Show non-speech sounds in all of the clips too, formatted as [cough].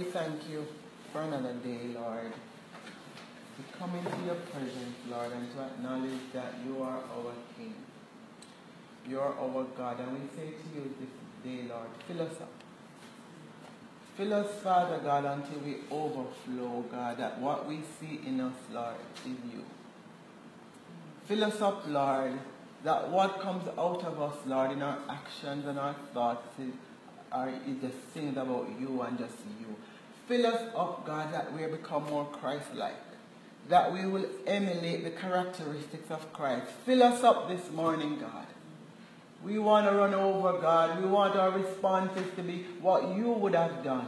we thank you for another day, Lord. To come into your presence, Lord, and to acknowledge that you are our King. You are our God. And we say to you this day, Lord, fill us up. Fill us, Father God, until we overflow, God, that what we see in us, Lord, is you. Fill us up, Lord, that what comes out of us, Lord, in our actions and our thoughts is, are, is just things about you and just you. Fill us up, God, that we become more Christ-like. That we will emulate the characteristics of Christ. Fill us up this morning, God. We want to run over, God. We want our responses to be what you would have done.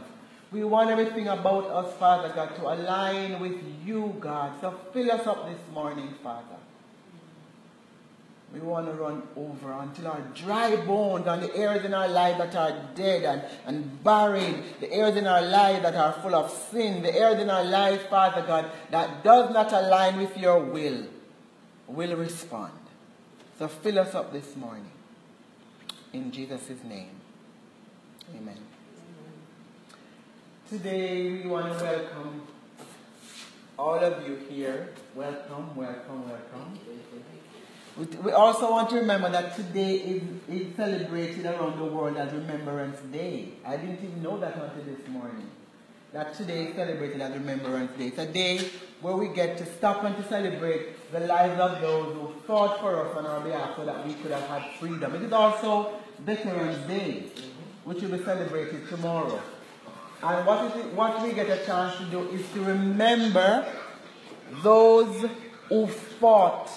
We want everything about us, Father God, to align with you, God. So fill us up this morning, Father. We want to run over until our dry bones and the areas in our life that are dead and, and buried, the areas in our life that are full of sin, the areas in our life, Father God, that does not align with your will, will respond. So fill us up this morning. In Jesus' name. Amen. Today we want to welcome all of you here. Welcome, welcome, welcome. We- also want to remember that today is, is celebrated around the world as Remembrance Day. I didn't even know that until this morning. That today is celebrated as Remembrance Day. It's a day where we get to stop and to celebrate the lives of those who fought for us on our behalf so that we could have had freedom. It is also Veterans Day, which will be celebrated tomorrow. And what, is it, what we get a chance to do is to remember those who fought,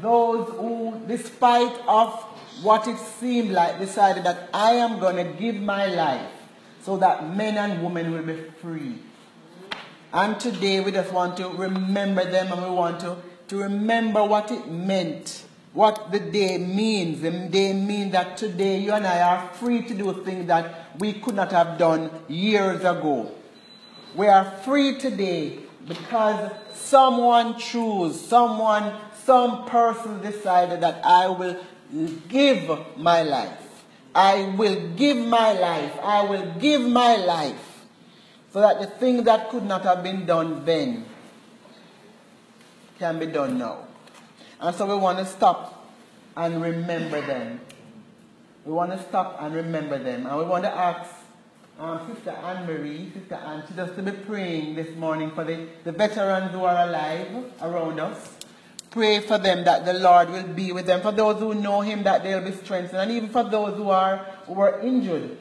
those who, despite of what it seemed like, decided that I am going to give my life so that men and women will be free. And today we just want to remember them and we want to, to remember what it meant, what the day means. The day means that today you and I are free to do things that we could not have done years ago. We are free today because someone chose, someone, some person decided that I will give my life. I will give my life. I will give my life. So that the thing that could not have been done then can be done now. And so we want to stop and remember them. We want to stop and remember them. And we want to ask um, Sister Anne Marie, Sister Anne, just to be praying this morning for the, the veterans who are alive around us. Pray for them that the Lord will be with them. For those who know Him, that they'll be strengthened. And even for those who are who were injured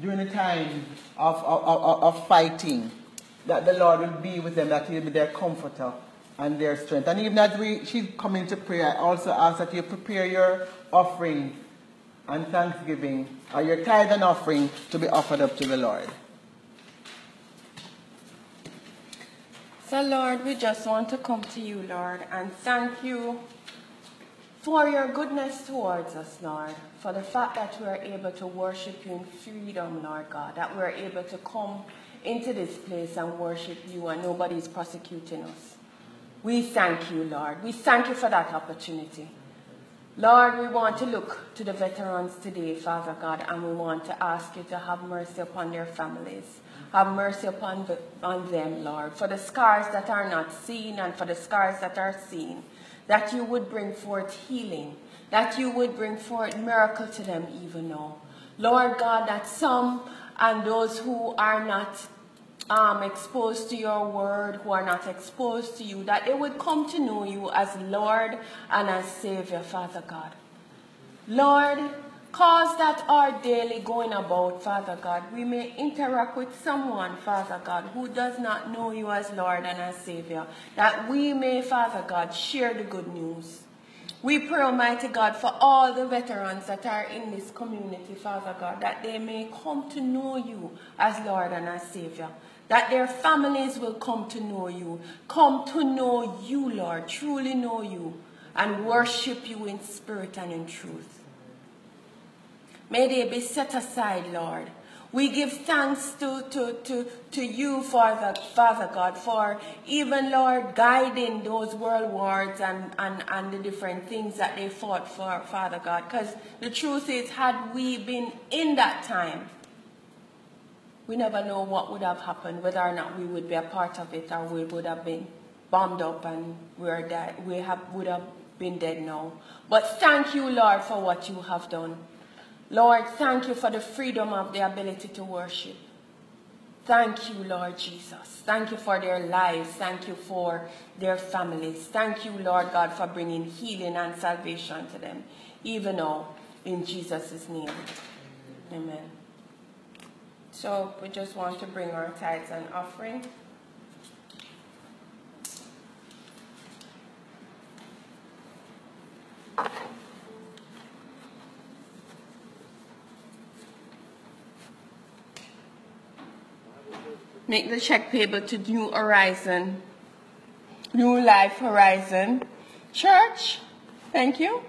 during the time of, of, of, of fighting, that the Lord will be with them, that He'll be their comforter and their strength. And even as we she's coming to prayer, I also ask that you prepare your offering and thanksgiving, or your tithe and offering to be offered up to the Lord. So, Lord, we just want to come to you, Lord, and thank you for your goodness towards us, Lord, for the fact that we are able to worship you in freedom, Lord God, that we are able to come into this place and worship you and nobody is prosecuting us. We thank you, Lord. We thank you for that opportunity. Lord, we want to look to the veterans today, Father God, and we want to ask you to have mercy upon their families. Have mercy upon, the, on them, Lord, for the scars that are not seen and for the scars that are seen, that you would bring forth healing, that you would bring forth miracle to them even now. Lord God, that some and those who are not um, exposed to your word, who are not exposed to you, that they would come to know you as Lord and as Savior, Father God. Lord, cause that our daily going about, Father God, we may interact with someone, Father God, who does not know you as Lord and as Savior, that we may, Father God, share the good news. We pray, Almighty God, for all the veterans that are in this community, Father God, that they may come to know you as Lord and as Savior. That their families will come to know you, come to know you, Lord, truly know you, and worship you in spirit and in truth. May they be set aside, Lord. We give thanks to, to, to, to you, Father, Father God, for even, Lord, guiding those world wars and, and, and the different things that they fought for, Father God. Because the truth is, had we been in that time, we never know what would have happened, whether or not we would be a part of it or we would have been bombed up and we're dead, we have, would have been dead now. But thank you, Lord, for what you have done. Lord, thank you for the freedom of the ability to worship. Thank you, Lord Jesus. Thank you for their lives. Thank you for their families. Thank you, Lord God, for bringing healing and salvation to them, even now, in Jesus' name. Amen. So we just want to bring our tithes and offering. Make the check payable to New Horizon, New Life Horizon Church. Thank you.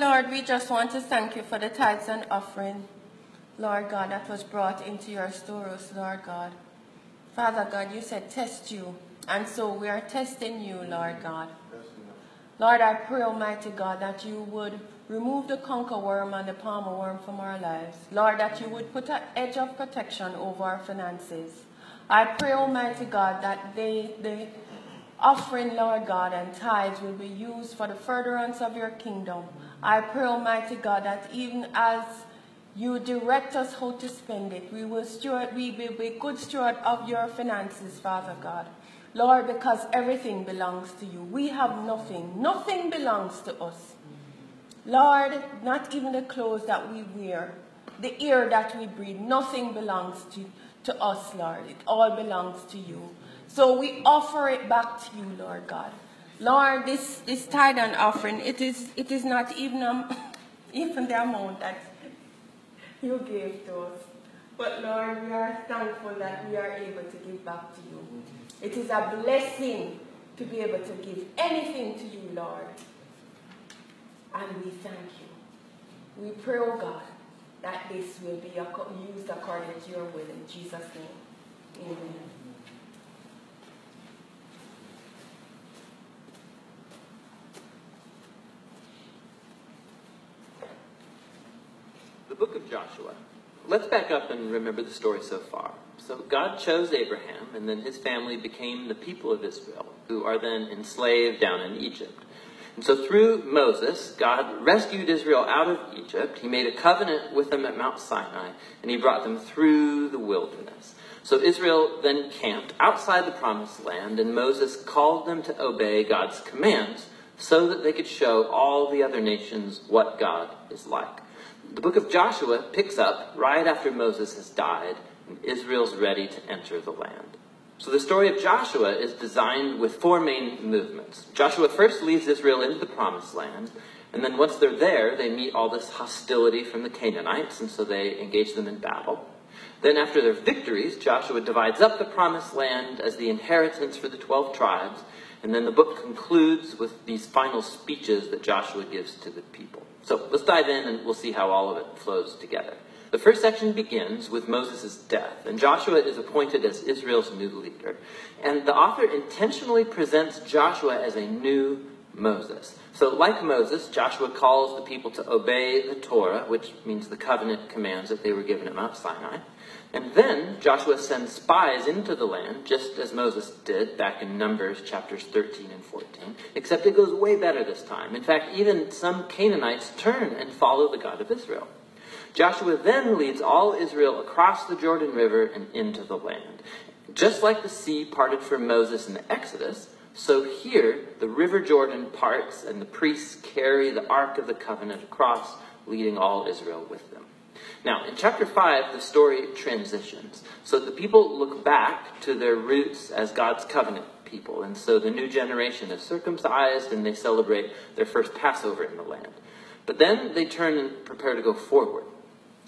Lord, we just want to thank you for the tithes and offering, Lord God, that was brought into your storehouse, Lord God. Father God, you said test you, and so we are testing you, Lord God. Lord, I pray, Almighty God, that you would remove the canker worm and the palmer worm from our lives. Lord, that you would put an edge of protection over our finances. I pray, Almighty God, that they, the offering, Lord God, and tithes will be used for the furtherance of your kingdom. I pray, Almighty God, that even as you direct us how to spend it, we will steward, we will be good steward of your finances, Father God. Lord, because everything belongs to you. We have nothing. Nothing belongs to us. Lord, not even the clothes that we wear, the air that we breathe, nothing belongs to, to us, Lord. It all belongs to you. So we offer it back to you, Lord God. Lord, this, this tithe and offering, it is, it is not even, um, [laughs] even the amount that you gave to us. But Lord, we are thankful that we are able to give back to you. It is a blessing to be able to give anything to you, Lord. And we thank you. We pray, oh God, that this will be used according to your will in Jesus' name. Amen. Joshua. Let's back up and remember the story so far. So God chose Abraham, and then his family became the people of Israel, who are then enslaved down in Egypt. And so through Moses, God rescued Israel out of Egypt. He made a covenant with them at Mount Sinai, and he brought them through the wilderness. So Israel then camped outside the promised land, and Moses called them to obey God's commands so that they could show all the other nations what God is like. The book of Joshua picks up right after Moses has died and Israel's ready to enter the land. So the story of Joshua is designed with four main movements. Joshua first leads Israel into the promised land, and then once they're there, they meet all this hostility from the Canaanites, and so they engage them in battle. Then, after their victories, Joshua divides up the promised land as the inheritance for the 12 tribes, and then the book concludes with these final speeches that Joshua gives to the people. So let's dive in and we'll see how all of it flows together. The first section begins with Moses' death, and Joshua is appointed as Israel's new leader. And the author intentionally presents Joshua as a new Moses. So, like Moses, Joshua calls the people to obey the Torah, which means the covenant commands that they were given at Mount Sinai. And then Joshua sends spies into the land, just as Moses did back in Numbers chapters 13 and 14, except it goes way better this time. In fact, even some Canaanites turn and follow the God of Israel. Joshua then leads all Israel across the Jordan River and into the land. Just like the sea parted for Moses in the Exodus, so here the river Jordan parts and the priests carry the Ark of the Covenant across, leading all Israel with them. Now, in chapter 5, the story transitions. So the people look back to their roots as God's covenant people. And so the new generation is circumcised and they celebrate their first Passover in the land. But then they turn and prepare to go forward.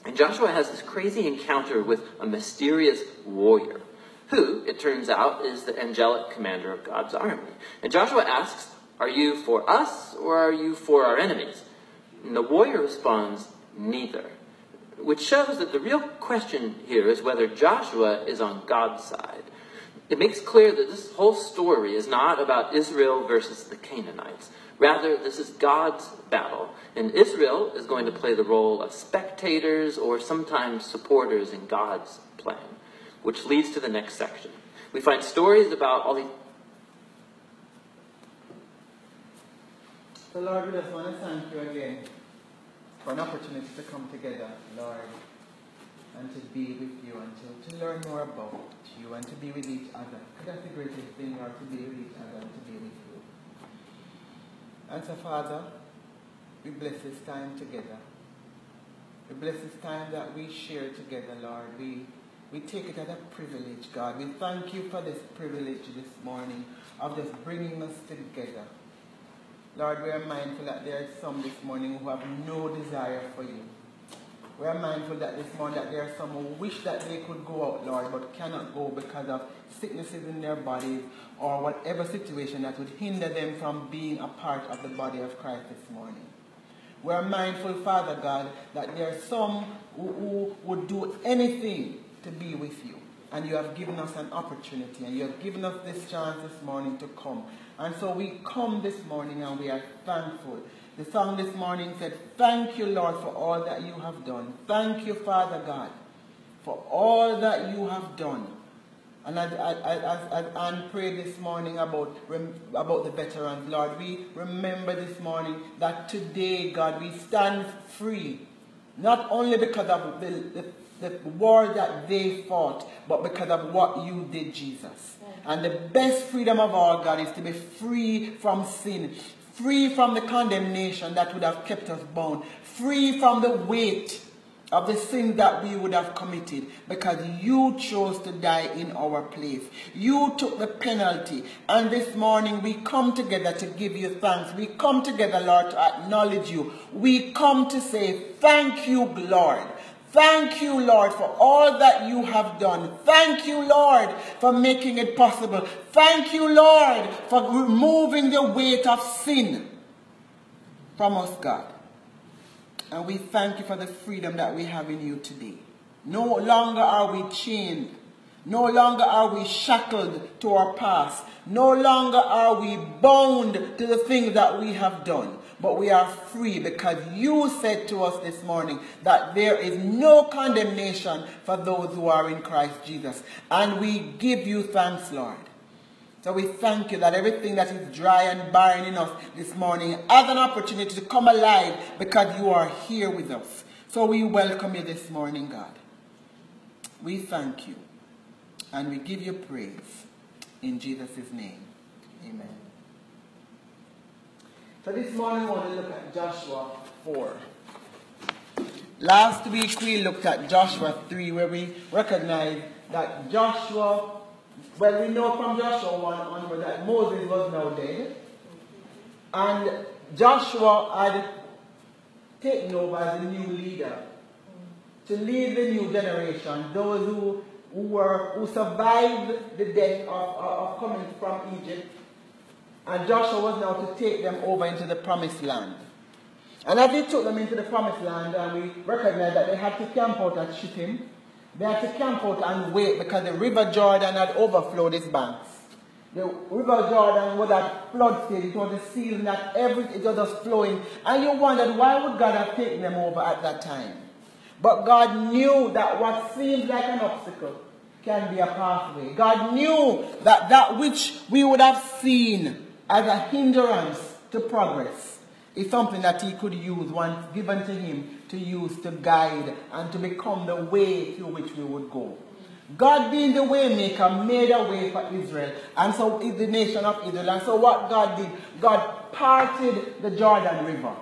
And Joshua has this crazy encounter with a mysterious warrior, who, it turns out, is the angelic commander of God's army. And Joshua asks, Are you for us or are you for our enemies? And the warrior responds, Neither. Which shows that the real question here is whether Joshua is on God's side. It makes clear that this whole story is not about Israel versus the Canaanites. Rather, this is God's battle, and Israel is going to play the role of spectators or sometimes supporters in God's plan, which leads to the next section. We find stories about all these. So, Lord, we just want to thank you again for an opportunity to come together, Lord, and to be with you and to, to learn more about you and to be with each other. That's the greatest thing, Lord, to be with each other and to be with you. And so, Father, we bless this time together. We bless this time that we share together, Lord. We, we take it as a privilege, God. We thank you for this privilege this morning of just bringing us together. Lord, we are mindful that there are some this morning who have no desire for you. We are mindful that this morning that there are some who wish that they could go out, Lord, but cannot go because of sicknesses in their bodies or whatever situation that would hinder them from being a part of the body of Christ this morning. We are mindful, Father God, that there are some who, who would do anything to be with you. And you have given us an opportunity, and you have given us this chance this morning to come. And so we come this morning and we are thankful. The song this morning said, Thank you, Lord, for all that you have done. Thank you, Father God, for all that you have done. And as, as, as, Anne prayed this morning about, about the veterans, Lord, we remember this morning that today, God, we stand free. Not only because of the, the, the war that they fought, but because of what you did, Jesus. And the best freedom of all, God, is to be free from sin, free from the condemnation that would have kept us bound, free from the weight of the sin that we would have committed because you chose to die in our place. You took the penalty. And this morning we come together to give you thanks. We come together, Lord, to acknowledge you. We come to say, thank you, Lord. Thank you, Lord, for all that you have done. Thank you, Lord, for making it possible. Thank you, Lord, for removing the weight of sin from us, God. And we thank you for the freedom that we have in you today. No longer are we chained. No longer are we shackled to our past. No longer are we bound to the things that we have done. But we are free because you said to us this morning that there is no condemnation for those who are in Christ Jesus. And we give you thanks, Lord. So we thank you that everything that is dry and barren in us this morning has an opportunity to come alive because you are here with us. So we welcome you this morning, God. We thank you and we give you praise in Jesus' name. Amen. So this morning we want to look at Joshua 4. Last week we looked at Joshua 3 where we recognized that Joshua well, we know from Joshua 1 onward that Moses was now dead. And Joshua had taken over as a new leader to lead the new generation, those who, who were who survived the death of, of coming from Egypt. And Joshua was now to take them over into the promised land. And as he took them into the promised land, and we recognize that they had to camp out at Shittim, they had to camp out and wait because the River Jordan had overflowed its banks. The River Jordan was at flood stage. It was a season that everything was just flowing. And you wondered, why would God have taken them over at that time? But God knew that what seemed like an obstacle can be a pathway. God knew that that which we would have seen as a hindrance to progress is something that he could use once given to him to use to guide and to become the way through which we would go. God being the waymaker made a way for Israel and so is the nation of Israel. And so what God did, God parted the Jordan River.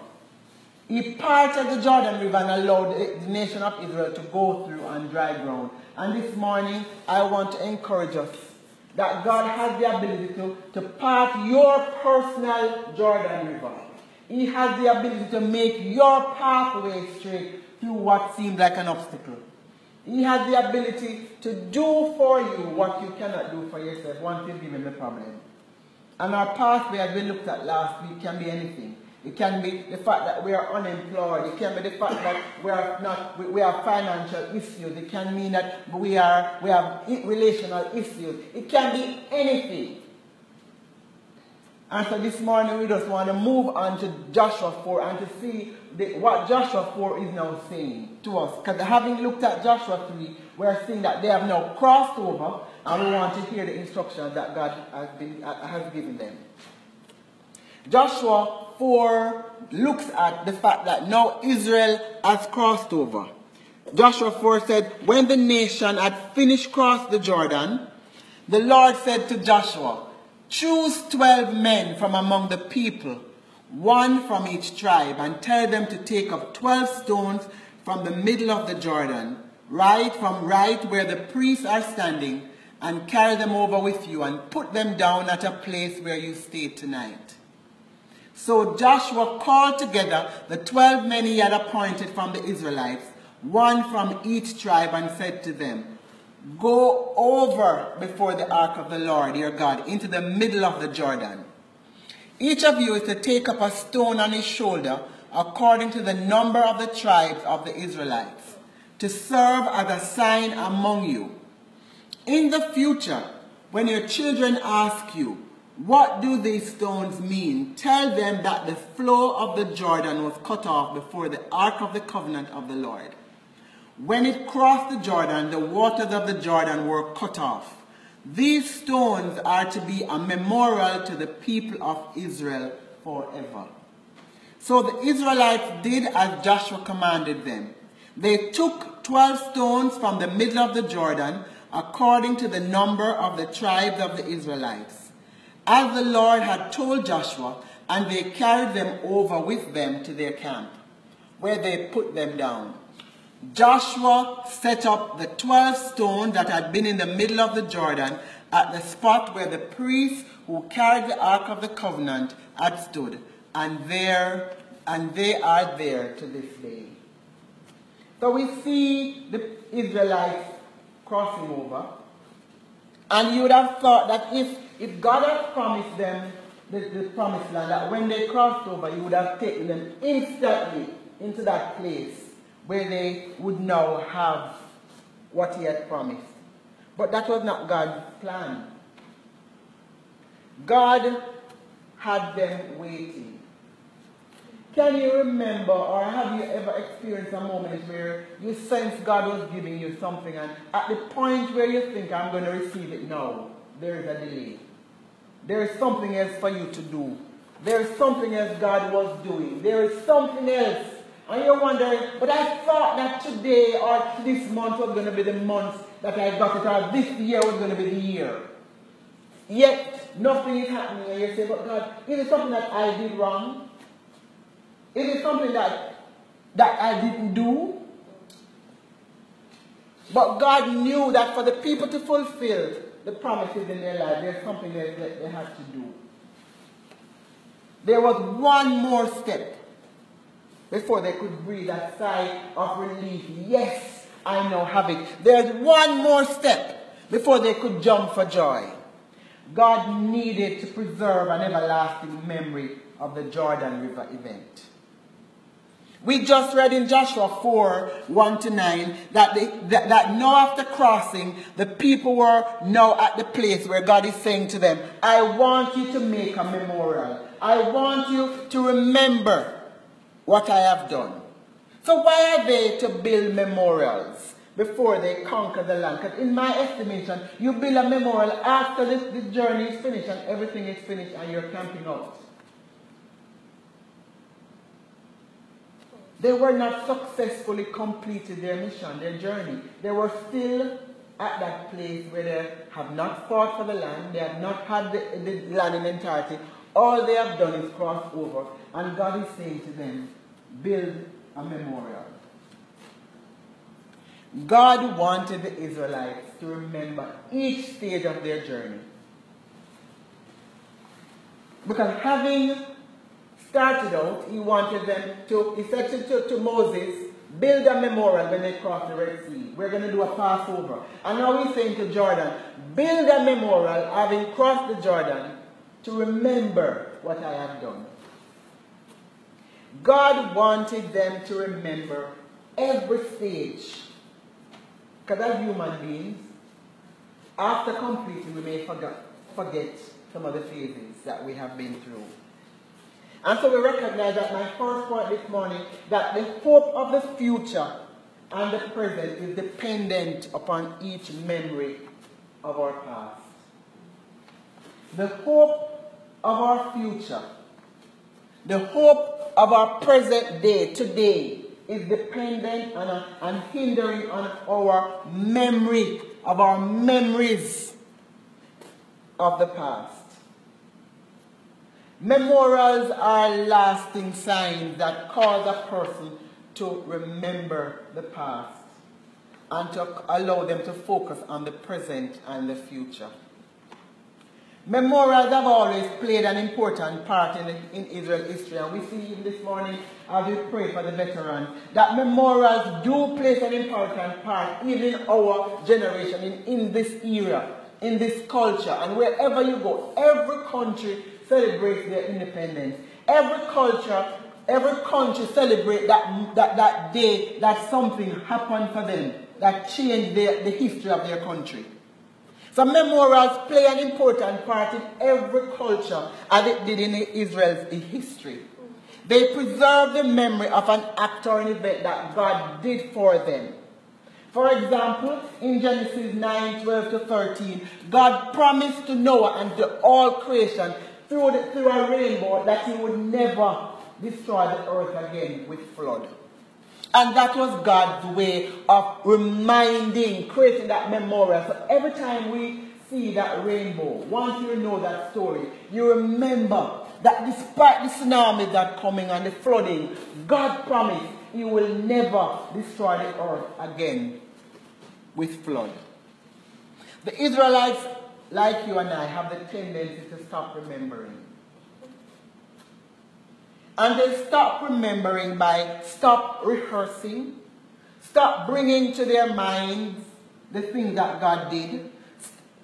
He parted the Jordan River and allowed the nation of Israel to go through on dry ground. And this morning, I want to encourage us that God has the ability to, to part your personal Jordan River. He has the ability to make your pathway straight through what seems like an obstacle. He has the ability to do for you what you cannot do for yourself One thing given the problem. And our pathway, as we looked at last week, can be anything. It can be the fact that we are unemployed. It can be the fact that we are not we, we have financial issues. It can mean that we are we have relational issues. It can be anything. And so this morning we just want to move on to Joshua 4 and to see the, what Joshua 4 is now saying to us. Because having looked at Joshua 3, we are seeing that they have now crossed over and we want to hear the instructions that God has, been, has given them. Joshua 4 looks at the fact that now Israel has crossed over. Joshua 4 said, When the nation had finished cross the Jordan, the Lord said to Joshua, Choose 12 men from among the people, one from each tribe, and tell them to take up 12 stones from the middle of the Jordan, right from right where the priests are standing, and carry them over with you and put them down at a place where you stay tonight. So Joshua called together the 12 men he had appointed from the Israelites, one from each tribe, and said to them, Go over before the ark of the Lord your God into the middle of the Jordan. Each of you is to take up a stone on his shoulder according to the number of the tribes of the Israelites, to serve as a sign among you. In the future, when your children ask you, what do these stones mean? Tell them that the flow of the Jordan was cut off before the ark of the covenant of the Lord. When it crossed the Jordan, the waters of the Jordan were cut off. These stones are to be a memorial to the people of Israel forever. So the Israelites did as Joshua commanded them. They took 12 stones from the middle of the Jordan, according to the number of the tribes of the Israelites, as the Lord had told Joshua, and they carried them over with them to their camp, where they put them down. Joshua set up the 12 stones that had been in the middle of the Jordan at the spot where the priests who carried the Ark of the Covenant had stood, and there and they are there to this day. So we see the Israelites crossing over, and you would have thought that if, if God had promised them the, the promised land, that when they crossed over, He would have taken them instantly into that place where they would now have what He had promised. But that was not God's plan. God had them waiting. Can you remember or have you ever experienced a moment where you sense God was giving you something and at the point where you think I'm going to receive it now, there is a delay. There is something else for you to do. There is something else God was doing. There is something else. And you're wondering, but I thought that today or this month was going to be the month that I got it, or this year was going to be the year. Yet, nothing is happening. And you say, but God, is it something that I did wrong? Is it something that, that I didn't do? But God knew that for the people to fulfill the promises in their life, there's something that, that they have to do. There was one more step before they could breathe a sigh of relief. Yes, I now have it. There's one more step before they could jump for joy. God needed to preserve an everlasting memory of the Jordan River event. We just read in Joshua 4 1 to 9 that, they, that, that now after crossing, the people were now at the place where God is saying to them, I want you to make a memorial. I want you to remember what I have done. So why are they to build memorials before they conquer the land? Because in my estimation, you build a memorial after this, this journey is finished and everything is finished and you're camping out. They were not successfully completed their mission, their journey. They were still at that place where they have not fought for the land, they have not had the, the land in entirety. All they have done is cross over. And God is saying to them, build a memorial. God wanted the Israelites to remember each stage of their journey. Because having started out, he wanted them to, he said to, to, to Moses, build a memorial when they cross the Red Sea. We're going to do a Passover. And now he's saying to Jordan, build a memorial having crossed the Jordan to remember what I have done. God wanted them to remember every stage. Because as human beings, after completing, we may forget, forget some of the phases that we have been through. And so we recognize that my first point this morning, that the hope of the future and the present is dependent upon each memory of our past. The hope of our future, the hope of our present day, today, is dependent on and hindering on our memory of our memories of the past. Memorials are lasting signs that cause a person to remember the past and to allow them to focus on the present and the future. Memorials have always played an important part in, in Israel history, and we see even this morning as we pray for the veterans that memorials do play an important part, even in our generation, in, in this era, in this culture, and wherever you go, every country celebrates their independence. Every culture every country celebrate that, that, that day that something happened for them that changed their, the history of their country. So memorials play an important part in every culture as it did in Israel's history. They preserve the memory of an act or an event that God did for them. For example, in Genesis 9, 12 to 13, God promised to Noah and to all creation through, the, through a rainbow that he would never destroy the earth again with flood. And that was God's way of reminding, creating that memorial. So every time we see that rainbow, once you know that story, you remember that despite the tsunami that coming and the flooding, God promised he will never destroy the earth again with flood. The Israelites, like you and I, have the tendency to stop remembering. And they stop remembering by stop rehearsing, stop bringing to their minds the thing that God did.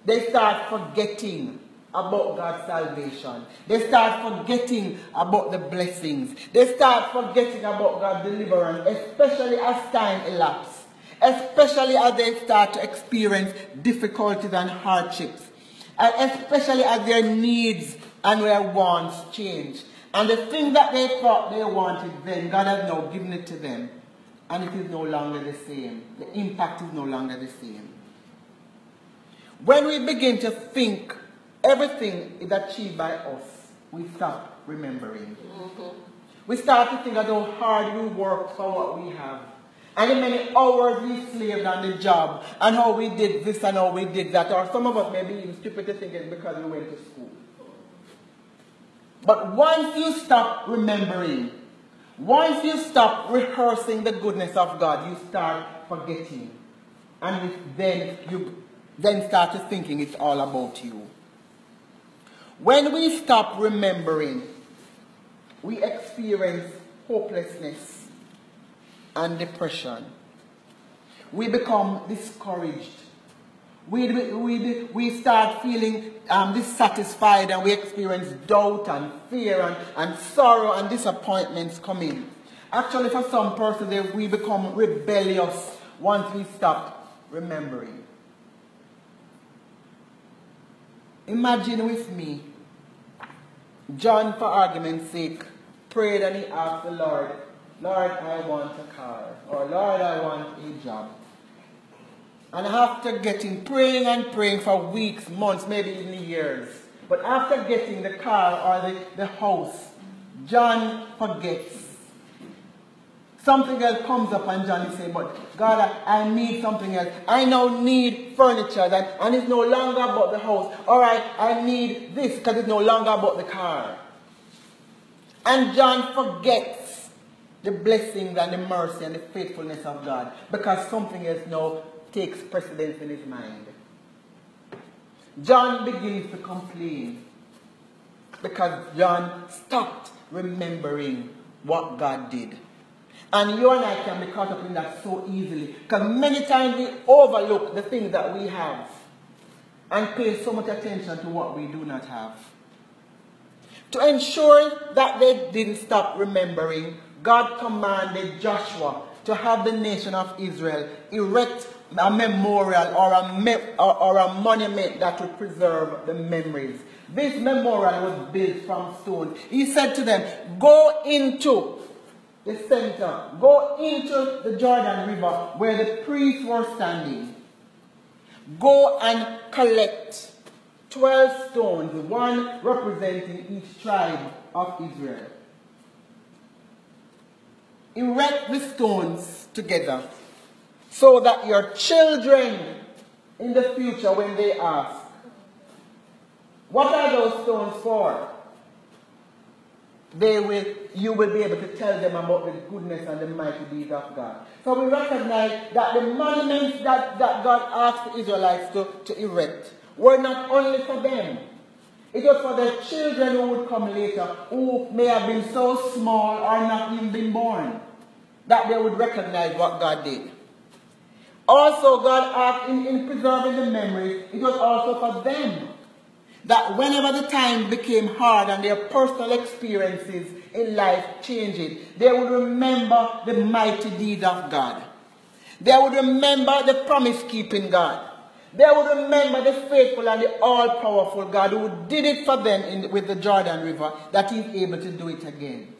They start forgetting about God's salvation. They start forgetting about the blessings. They start forgetting about God's deliverance, especially as time elapses. Especially as they start to experience difficulties and hardships. And especially as their needs and their wants change. And the thing that they thought they wanted then, God has now given it to them. And it is no longer the same. The impact is no longer the same. When we begin to think everything is achieved by us, we stop remembering. Mm-hmm. We start to think about how hard we work for what we have. And the many hours we slaved on the job, and how we did this and how we did that. Or some of us maybe even stupid to think it's because we went to school. But once you stop remembering, once you stop rehearsing the goodness of God, you start forgetting. And then you then start to thinking it's all about you. When we stop remembering, we experience hopelessness and depression. We become discouraged we, we, we start feeling um, dissatisfied and we experience doubt and fear and, and sorrow and disappointments coming. Actually, for some persons, we become rebellious once we stop remembering. Imagine with me, John, for argument's sake, prayed and he asked the Lord, Lord, I want a car, or Lord, I want a job. And after getting, praying and praying for weeks, months, maybe even years, but after getting the car or the, the house, John forgets. Something else comes up and John is saying, but God, I, need something else. I now need furniture and, and it's no longer about the house. All right, I need this because it's no longer about the car. And John forgets the blessings and the mercy and the faithfulness of God because something else now takes precedence in his mind. John begins to complain because John stopped remembering what God did. And you and I can be caught up in that so easily because many times we overlook the things that we have and pay so much attention to what we do not have. To ensure that they didn't stop remembering, God commanded Joshua to have the nation of Israel erect a memorial or a, me or, or a monument that would preserve the memories. This memorial was built from stone. He said to them, Go into the center, go into the Jordan River where the priests were standing. Go and collect 12 stones, one representing each tribe of Israel. Erect the stones together so that your children in the future, when they ask, what are those stones for? They will, you will be able to tell them about the goodness and the mighty deeds of God. So we recognize that the monuments that, that God asked the Israelites to, to erect were not only for them. It was for the children who would come later, who may have been so small or not even been born, that they would recognize what God did. Also, God asked in, in preserving the memories, it was also for them. that whenever the time became hard and their personal experiences in life changed, they would remember the mighty deed of God. They would remember the promise keeping God. They would remember the faithful and the all powerful God who did it for them in, with the Jordan River, that He's able to do it again.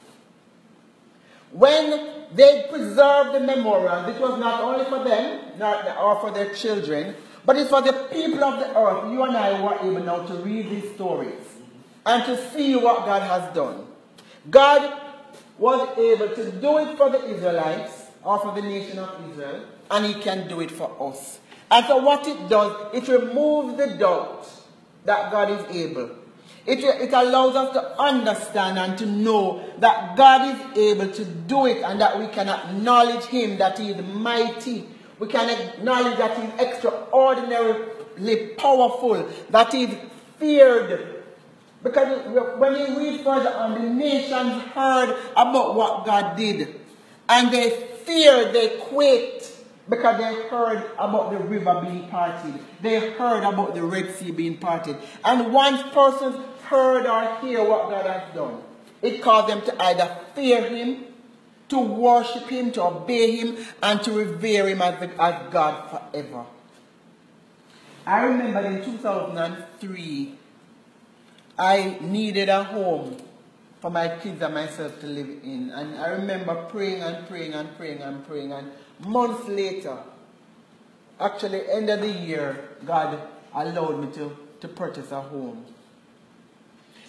When they preserved the memorial, it was not only for them not, or for their children, but it's for the people of the earth. You and I were able now to read these stories and to see what God has done. God was able to do it for the Israelites or for the nation of Israel, and He can do it for us. And so, what it does, it removes the doubt that God is able. It, it allows us to understand and to know that God is able to do it and that we can acknowledge Him, that He is mighty. We can acknowledge that He is extraordinarily powerful, that He is feared. Because when you read further on, the nations heard about what God did. And they feared, they quaked because they heard about the river being parted. They heard about the Red Sea being parted. And once persons heard or hear what God has done, it caused them to either fear Him, to worship Him, to obey Him, and to revere Him as, as God forever. I remember in 2003, I needed a home for my kids and myself to live in. And I remember praying and praying and praying and praying. And months later, actually end of the year, God allowed me to, to purchase a home.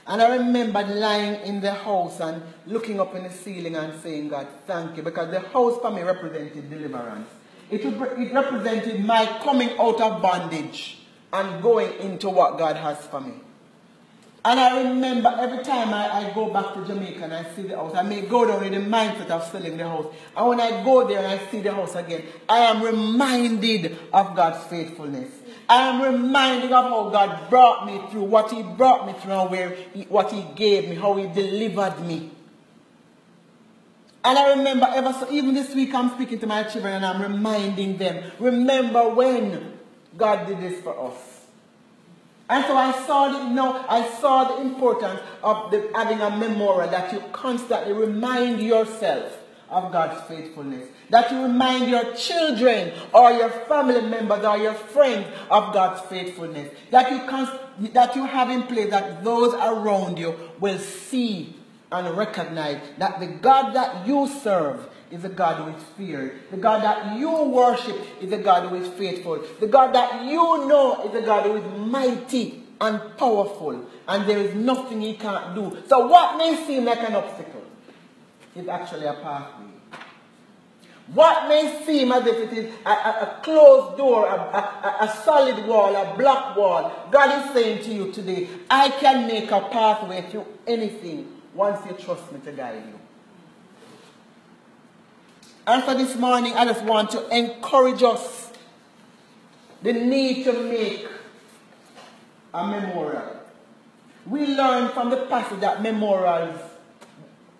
And I remember lying in the house and looking up in the ceiling and saying, God, thank you. Because the house for me represented deliverance. It, it represented my coming out of bondage and going into what God has for me. And I remember every time I, I, go back to Jamaica and I see the house, I may go down in the mindset of selling the house. And when I go there and I see the house again, I am reminded of God's faithfulness. I am reminded of how God brought me through, what He brought me through, and where he, what He gave me, how He delivered me. And I remember ever so, even this week I'm speaking to my children and I'm reminding them, remember when God did this for us. And so I saw the, I saw the importance of the, having a memorial that you constantly remind yourself of God's faithfulness. That you remind your children or your family members or your friends of God's faithfulness. That you, const- that you have in place that those around you will see and recognize that the God that you serve is a God who is feared. The God that you worship is a God who is faithful. The God that you know is a God who is mighty and powerful. And there is nothing he can't do. So what may seem like an obstacle is actually a pathway. What may seem as if it is a, a, a closed door, a, a, solid wall, a block wall, God is saying to you today, I can make a pathway through anything once you trust me to guide you. And for this morning, I just want to encourage us the need to make a memorial. We learn from the passage that memorials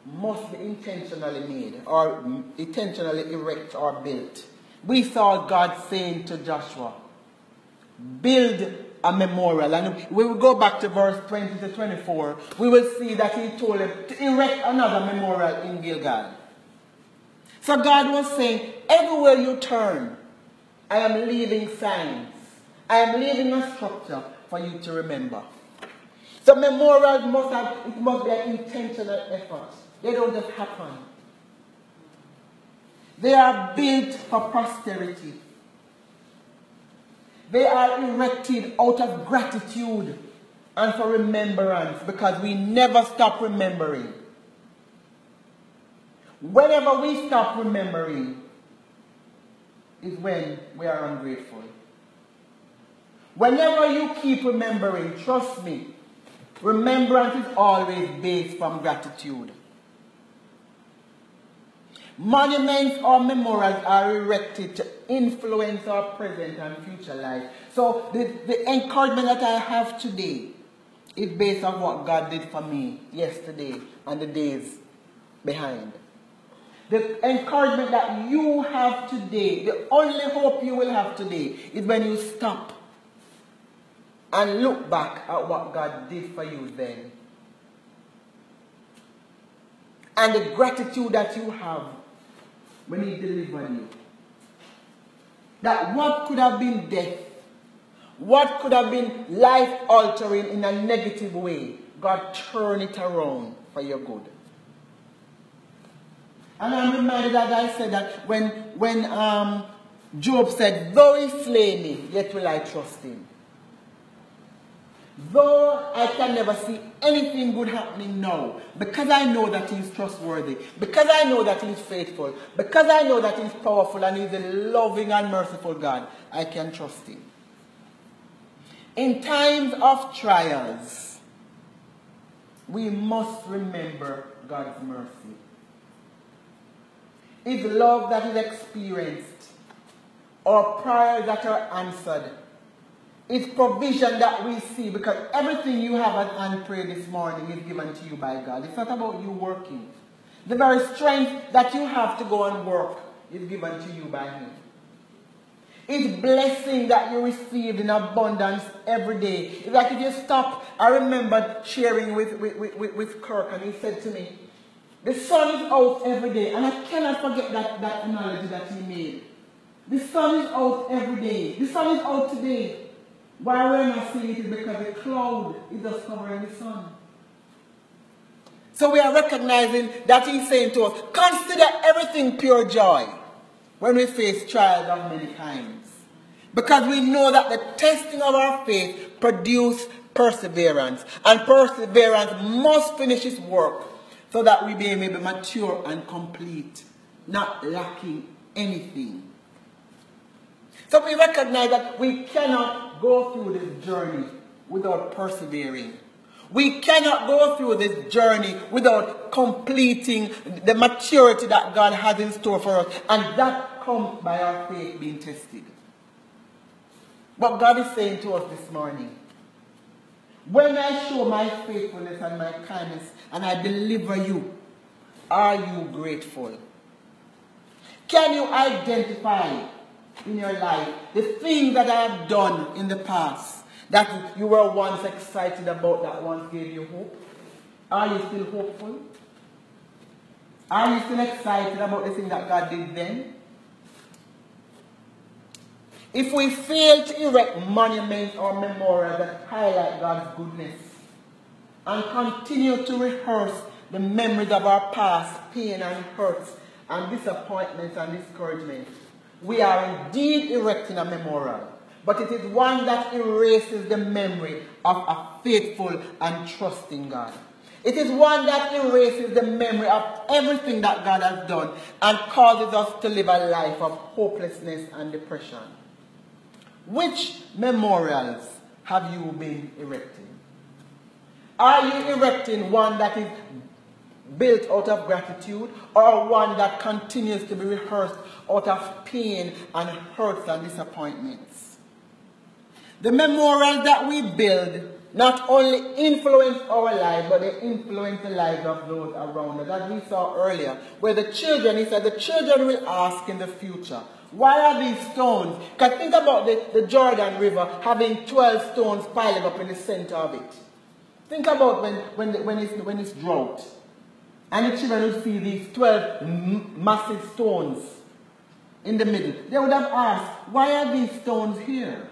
must be intentionally made or intentionally erect or built. We saw God saying to Joshua, build a memorial. And we will go back to verse 20 to 24. We will see that he told him to erect another memorial in Gilgal. So God was saying, everywhere you turn, I am leaving signs. I am leaving a structure for you to remember. So memorials must have, it must be an intentional effort. They don't just happen. They are built for posterity. They are erected out of gratitude and for remembrance because we never stop remembering. Whenever we stop remembering, is when we are ungrateful. Whenever you keep remembering, trust me, remembrance is always based from gratitude. Monuments or memorials are erected to influence our present and future life. So the, the encouragement that I have today is based on what God did for me yesterday and the days behind. The encouragement that you have today, the only hope you will have today is when you stop and look back at what God did for you then. And the gratitude that you have when He delivered you. That what could have been death, what could have been life altering in a negative way, God turned it around for your good. And I'm reminded that I said that when, when um, Job said, Though he slay me, yet will I trust him. Though I can never see anything good happening now, because I know that He is trustworthy, because I know that He is faithful, because I know that He is powerful and He is a loving and merciful God, I can trust Him. In times of trials, we must remember God's mercy. His love that is experienced, or prayers that are answered, it's provision that we see because everything you have at hand pray this morning is given to you by God. It's not about you working. The very strength that you have to go and work is given to you by Him. It's blessing that you receive in abundance every day. It's like if you stop, I remember sharing with, with, with, with Kirk and he said to me, the sun is out every day. And I cannot forget that, that analogy that he made. The sun is out every day. The sun is out today. Why we're not seeing it is because the cloud is just covering the sun. So we are recognizing that he's saying to us, consider everything pure joy when we face trials of many kinds. Because we know that the testing of our faith produces perseverance. And perseverance must finish its work so that we may be mature and complete, not lacking anything. So we recognize that we cannot go through this journey without persevering. We cannot go through this journey without completing the maturity that God has in store for us. And that comes by our faith being tested. But God is saying to us this morning, when I show my faithfulness and my kindness and I deliver you, are you grateful? Can you identify in your life, the things that I have done in the past that you were once excited about that once gave you hope? Are you still hopeful? Are you still excited about the thing that God did then? If we fail to erect monuments or memorials that highlight God's goodness and continue to rehearse the memories of our past pain and hurts and disappointments and discouragement, we are indeed erecting a memorial, but it is one that erases the memory of a faithful and trusting God. It is one that erases the memory of everything that God has done and causes us to live a life of hopelessness and depression. Which memorials have you been erecting? Are you erecting one that is built out of gratitude or one that continues to be rehearsed out of pain and hurts and disappointments. The memorial that we build not only influence our lives, but they influence the lives of those around us. As we saw earlier, where the children, he said, the children will ask in the future, why are these stones? Because think about the, the Jordan River having 12 stones piling up in the center of it. Think about when, when, when, it's, when it's drought. And the children would see these 12 massive stones in the middle. They would have asked, why are these stones here?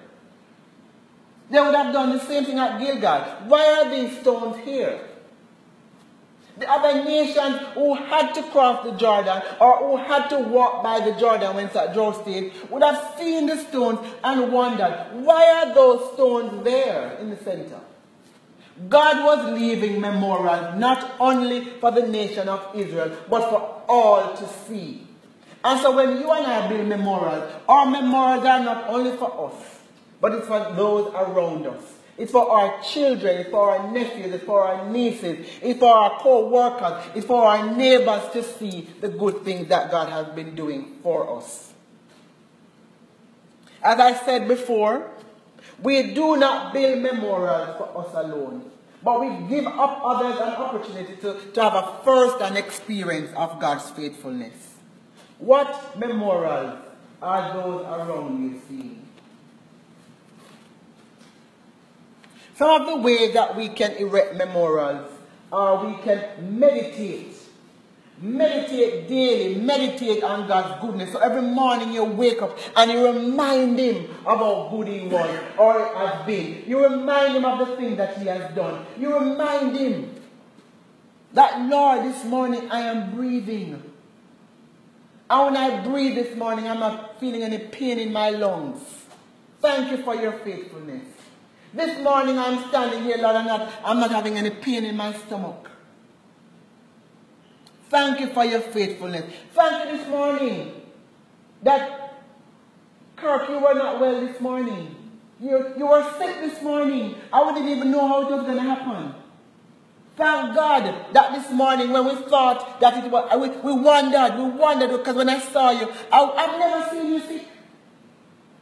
They would have done the same thing at Gilgal. Why are these stones here? The other nations who had to cross the Jordan or who had to walk by the Jordan when it's at drought state would have seen the stones and wondered, why are those stones there in the center? God was leaving memorials not only for the nation of Israel, but for all to see. And so when you and I build memorials, our memorials are not only for us, but it's for those around us. It's for our children, it's for our nephews, it's for our nieces, it's for our co-workers, it's for our neighbors to see the good things that God has been doing for us. As I said before, we do not build memorials for us alone, but we give up others an opportunity to, to have a first-hand experience of God's faithfulness. What memorials are those around you seeing? Some of the ways that we can erect memorials are we can meditate. Meditate daily, meditate on God's goodness. So every morning you wake up and you remind Him of how good He was or has been. You remind Him of the things that He has done. You remind Him that, Lord, this morning I am breathing. And when I breathe this morning, I'm not feeling any pain in my lungs. Thank you for your faithfulness. This morning I'm standing here, Lord, I'm not, I'm not having any pain in my stomach. Thank you for your faithfulness. Thank you this morning that, Kirk, you were not well this morning. You, you were sick this morning. I wouldn't even know how it was going to happen. Thank God that this morning when we thought that it was, we, we wondered, we wondered because when I saw you, I, I've never seen you sick.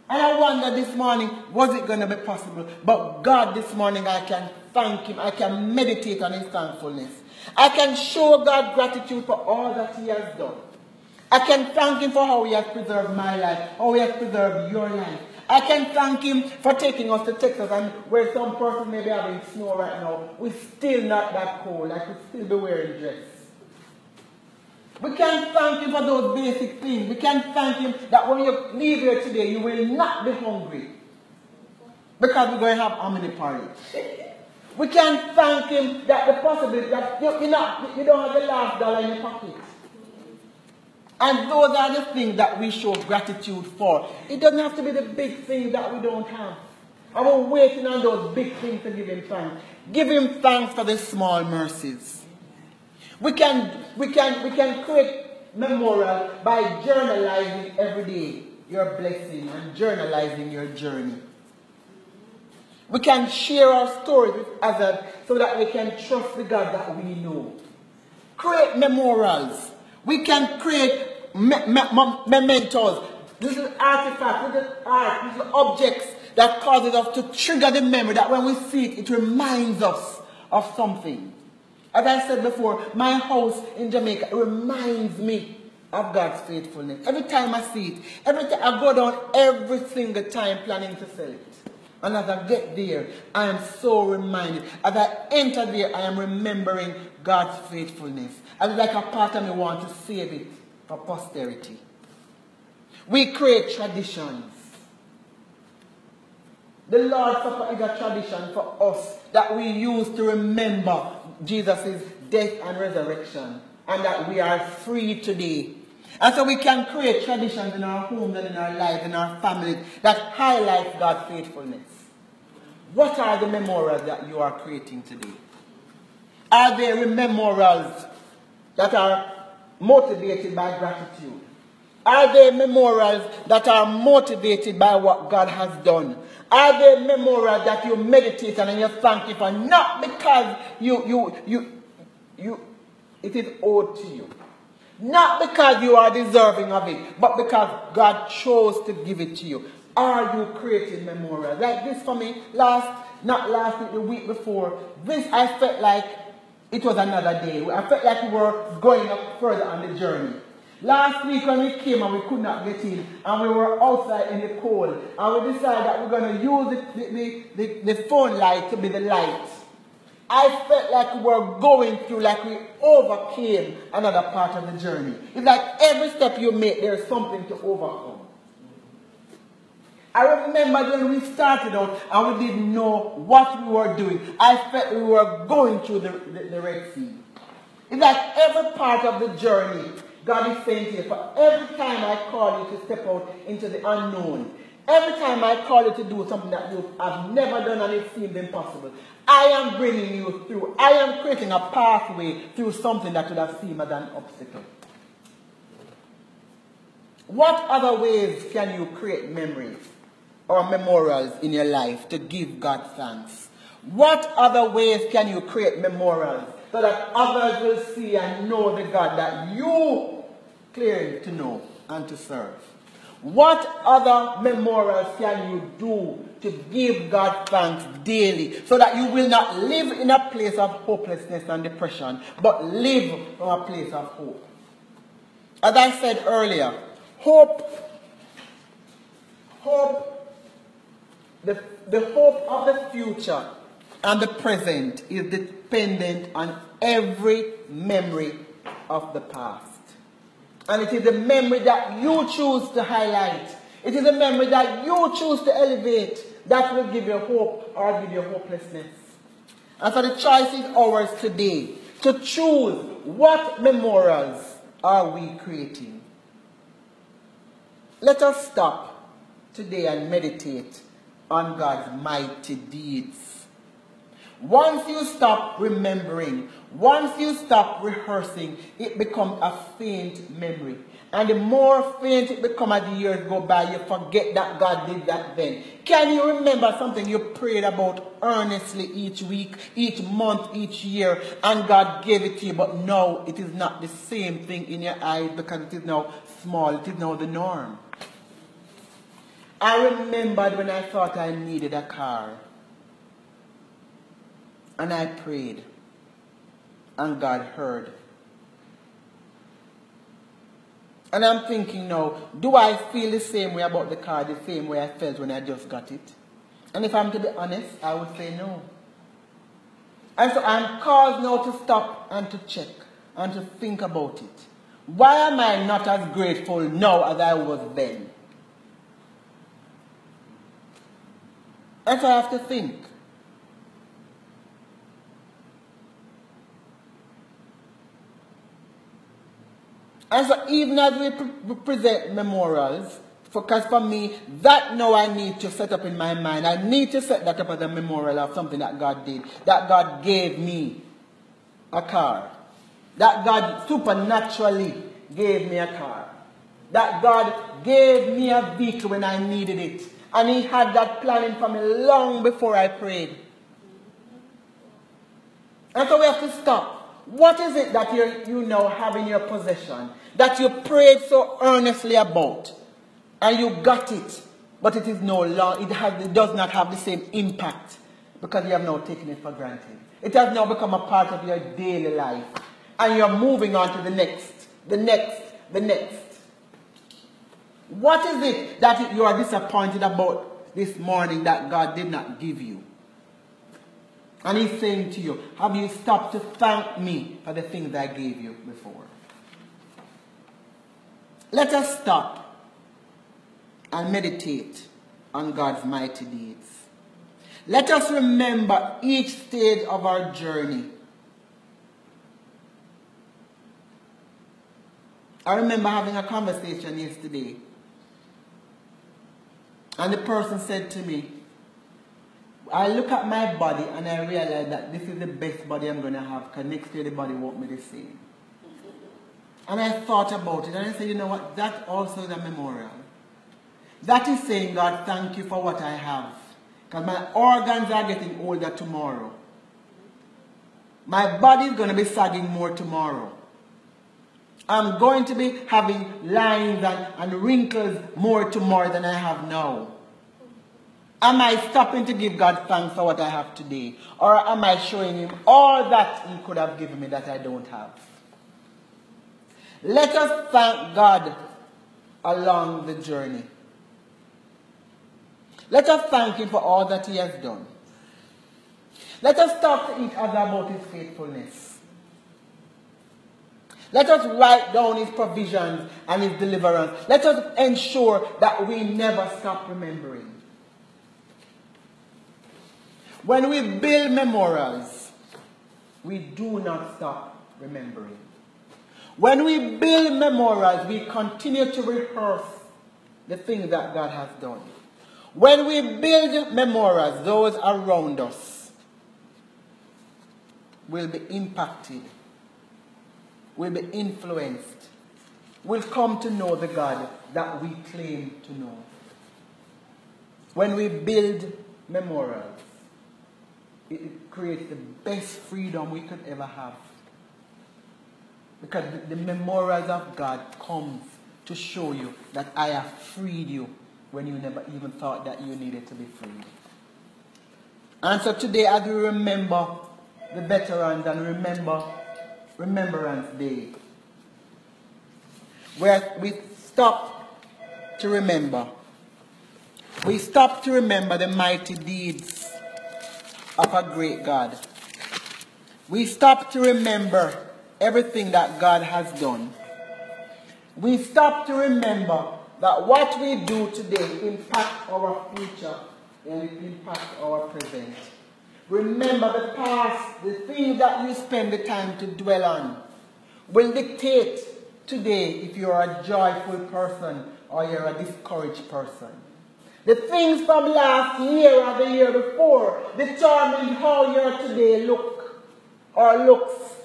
And I wondered this morning, was it going to be possible? But God, this morning, I can thank Him. I can meditate on His thankfulness. I can show God gratitude for all that He has done. I can thank Him for how He has preserved my life, how He has preserved your life. I can thank Him for taking us to Texas and where some person may be having snow right now, we're still not that cold. I could still be wearing dress. We can thank Him for those basic things. We can thank Him that when you leave here today, you will not be hungry. Because we're going to have how many parties? We can thank Him that the possibility that you, you're not, you don't have the last dollar in your pocket. And those are the things that we show gratitude for. It doesn't have to be the big things that we don't have. We're waiting on those big things to give Him thanks. Give Him thanks for the small mercies. We can, we can, we can create memorial by journalizing every day your blessing and journalizing your journey. We can share our stories with others so that we can trust the God that we know. Create memorials. We can create me- me- mementos, little artifacts, little art, little objects that causes us to trigger the memory that when we see it, it reminds us of something. As I said before, my house in Jamaica reminds me of God's faithfulness. Every time I see it, every time I go down every single time planning to sell it. And as I get there, I am so reminded. As I enter there, I am remembering God's faithfulness. And like a part of me want to save it for posterity. We create traditions. The Lord's Supper is a tradition for us that we use to remember Jesus' death and resurrection and that we are free today. And so we can create traditions in our homes and in our lives, in our families that highlight God's faithfulness. What are the memorials that you are creating today? Are there memorials that are motivated by gratitude? Are there memorials that are motivated by what God has done? Are there memorials that you meditate on and you thank Him for? Not because you, you, you, you, it is owed to you. Not because you are deserving of it, but because God chose to give it to you. Are you creating memorials? Like this for me, last, not last week, the week before, this I felt like it was another day. I felt like we were going up further on the journey. Last week when we came and we could not get in and we were outside in the cold and we decided that we're going to use the, the, the, the phone light to be the light. I felt like we were going through, like we overcame another part of the journey. It's like every step you make, there's something to overcome. I remember when we started out and we didn't know what we were doing. I felt we were going through the, the, the Red Sea. It's like every part of the journey, God is saying to you, for every time I call you to step out into the unknown, every time I call you to do something that you have never done and it seemed impossible, I am bringing you through. I am creating a pathway through something that would have seemed as an obstacle. What other ways can you create memories or memorials in your life to give God thanks? What other ways can you create memorials so that others will see and know the God that you claim to know and to serve? What other memorials can you do to give God thanks daily so that you will not live in a place of hopelessness and depression, but live from a place of hope? As I said earlier, hope, hope, the, the hope of the future and the present is dependent on every memory of the past. And it is a memory that you choose to highlight. It is a memory that you choose to elevate that will give you hope or give you hopelessness. And so the choice is ours today to choose what memorials are we creating. Let us stop today and meditate on God's mighty deeds. Once you stop remembering, once you stop rehearsing, it becomes a faint memory. And the more faint it becomes as the years go by, you forget that God did that then. Can you remember something you prayed about earnestly each week, each month, each year, and God gave it to you, but now it is not the same thing in your eyes because it is now small, it is now the norm. I remembered when I thought I needed a car. And I prayed. And God heard. And I'm thinking now, do I feel the same way about the car, the same way I felt when I just got it? And if I'm to be honest, I would say no. And so I'm caused now to stop and to check and to think about it. Why am I not as grateful now as I was then? And so I have to think. And so even as we pre- present memorials, because for me, that now I need to set up in my mind. I need to set that up as a memorial of something that God did. That God gave me a car. That God supernaturally gave me a car. That God gave me a vehicle when I needed it. And He had that planning for me long before I prayed. And so we have to stop. What is it that you you now have in your possession that you prayed so earnestly about and you got it, but it is no long, it, has, it does not have the same impact because you have now taken it for granted. It has now become a part of your daily life and you're moving on to the next, the next, the next. What is it that you are disappointed about this morning that God did not give you? And he's saying to you, have you stopped to thank me for the things I gave you before? Let us stop and meditate on God's mighty deeds. Let us remember each stage of our journey. I remember having a conversation yesterday, and the person said to me, I look at my body and I realize that this is the best body I'm going to have because next year the body won't be the same. And I thought about it and I said, you know what, that also is a memorial. That is saying, God, thank you for what I have. Because my organs are getting older tomorrow. My body is going to be sagging more tomorrow. I'm going to be having lines and, and wrinkles more tomorrow than I have now. Am I stopping to give God thanks for what I have today? Or am I showing Him all that He could have given me that I don't have? Let us thank God along the journey. Let us thank Him for all that He has done. Let us talk to each other about His faithfulness. Let us write down His provisions and His deliverance. Let us ensure that we never stop remembering. When we build memorials, we do not stop remembering. When we build memorials, we continue to rehearse the things that God has done. When we build memorials, those around us will be impacted, will be influenced, will come to know the God that we claim to know. When we build memorials, it creates the best freedom we could ever have. Because the, the memorials of God comes to show you that I have freed you when you never even thought that you needed to be freed. And so today, as we remember the veterans and remember Remembrance Day, where we stop to remember. We stop to remember the mighty deeds of a great God. We stop to remember everything that God has done. We stop to remember that what we do today impacts our future and it impacts our present. Remember the past, the things that you spend the time to dwell on will dictate today if you're a joyful person or you're a discouraged person. The things from last year or the year before determine how you're today look or looks.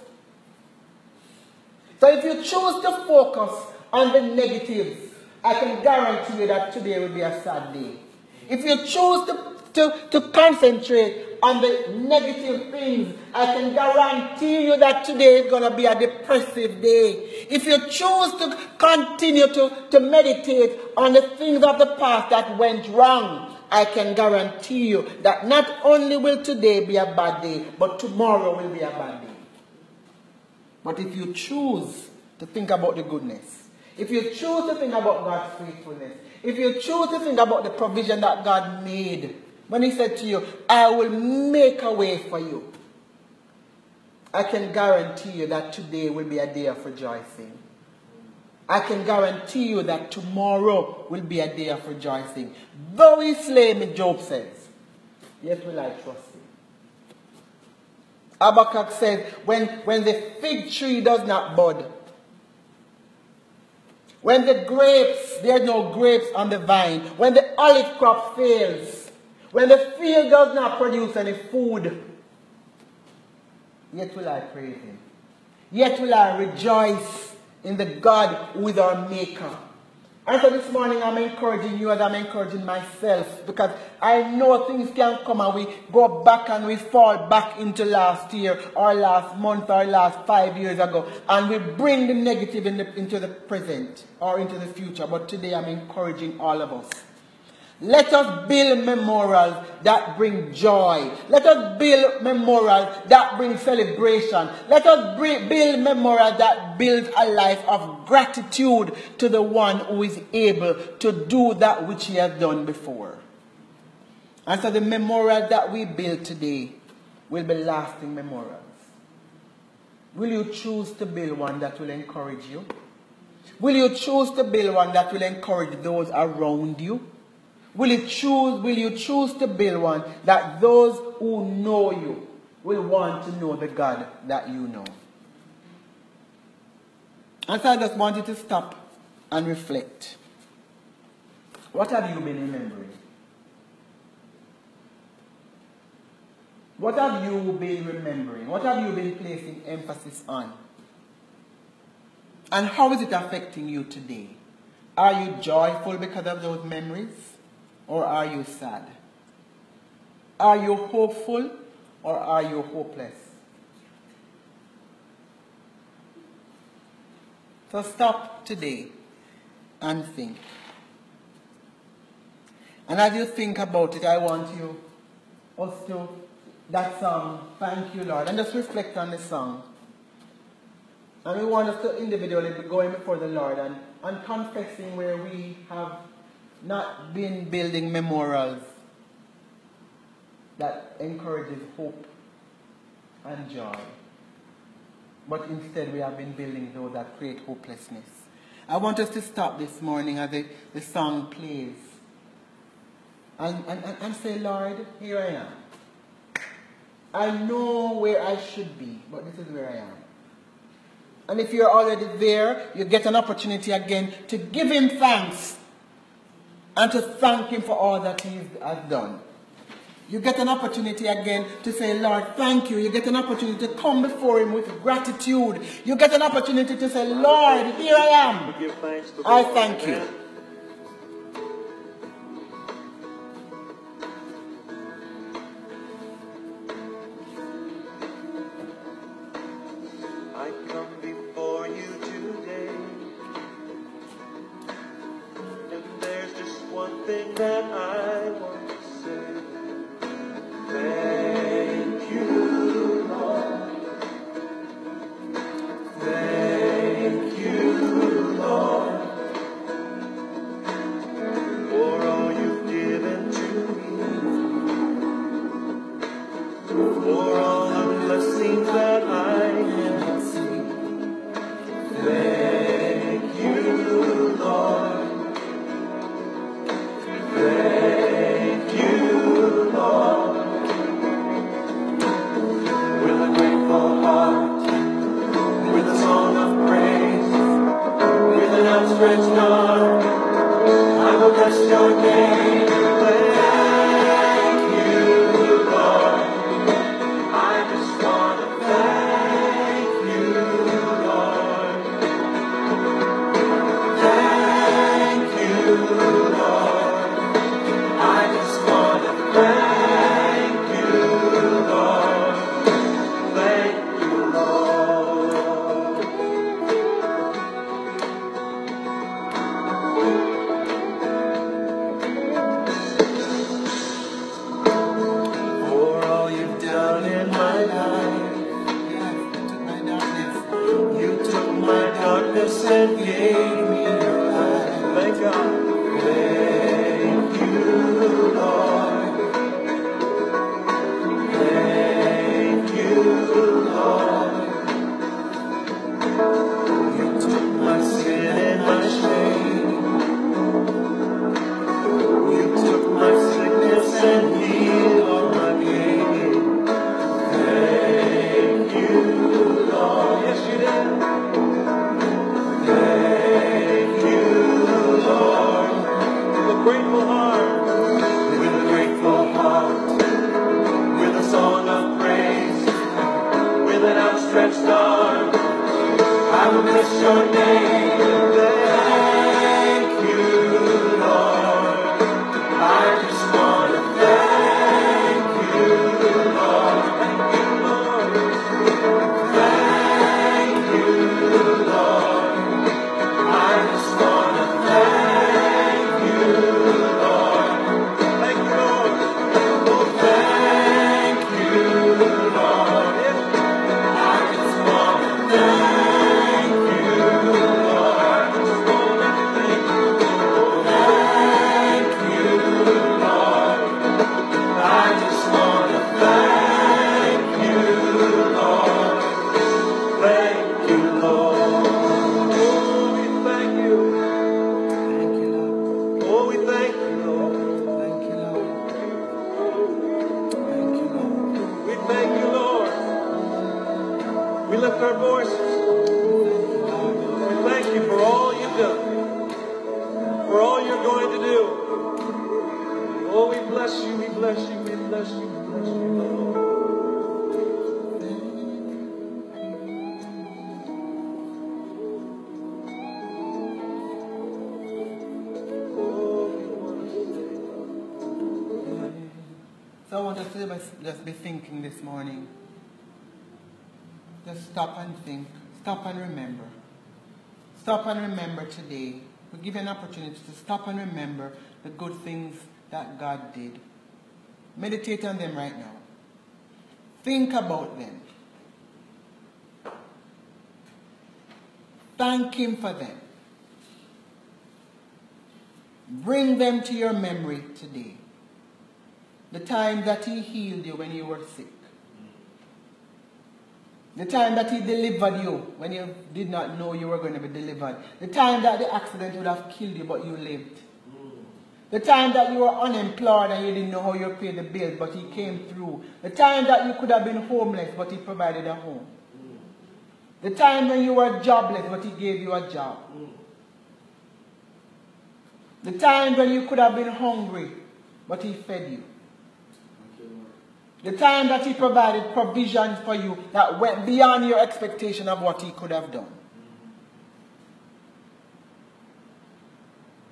So if you choose to focus on the negatives, I can guarantee you that today will be a sad day. If you choose to, to, to concentrate on the negative things, I can guarantee you that today is going to be a depressive day. If you choose to continue to, to meditate on the things of the past that went wrong, I can guarantee you that not only will today be a bad day, but tomorrow will be a bad day. But if you choose to think about the goodness, if you choose to think about God's faithfulness, if you choose to think about the provision that God made, when He said to you, I will make a way for you, I can guarantee you that today will be a day of rejoicing. I can guarantee you that tomorrow will be a day of rejoicing. Though he slay me, Job says, yet will I trust him. Habakkuk says, when, when the fig tree does not bud, when the grapes, there's no grapes on the vine, when the olive crop fails, when the field does not produce any food, yet will I praise him. Yet will I rejoice in the God who is our maker. And so this morning I'm encouraging you as I'm encouraging myself because I know things can come and we go back and we fall back into last year or last month or last five years ago and we bring the negative in the, into the present or into the future. But today I'm encouraging all of us let us build memorials that bring joy. Let us build memorials that bring celebration. Let us build memorials that build a life of gratitude to the one who is able to do that which he has done before. And so the memorials that we build today will be lasting memorials. Will you choose to build one that will encourage you? Will you choose to build one that will encourage those around you? Will you choose, will you choose to build one that those who know you will want to know the God that you know? And so I just want you to stop and reflect. What have you been remembering? What have you been remembering? What have you been placing emphasis on? And how is it affecting you today? Are you joyful because of those memories? Or are you sad? Are you hopeful or are you hopeless? So stop today and think. And as you think about it, I want you us to that song, Thank You Lord, and just reflect on the song. And we want us to individually be going before the Lord and, and confessing where we have not been building memorials that encourages hope and joy. But instead we have been building those that create hopelessness. I want us to stop this morning as the, the song plays. And, and, and say, Lord, here I am. I know where I should be, but this is where I am. And if you're already there, you get an opportunity again to give him thanks and to thank Him for all that He has done. You get an opportunity again to say, Lord, thank you. You get an opportunity to come before Him with gratitude. You get an opportunity to say, Lord, here I am. I thank you. Bless you, we bless you, we bless you, So just be thinking this morning. Just stop and think. Stop and remember. Stop and remember today. We give you an opportunity to stop and remember the good things that God did. Meditate on them right now. Think about them. Thank Him for them. Bring them to your memory today. The time that He healed you when you were sick. The time that He delivered you when you did not know you were going to be delivered. The time that the accident would have killed you but you lived. The time that you were unemployed and you didn't know how you pay the bills but He came through. The time that you could have been homeless but He provided a home. The time when you were jobless but He gave you a job. The time when you could have been hungry but He fed you. The time that He provided provisions for you that went beyond your expectation of what He could have done.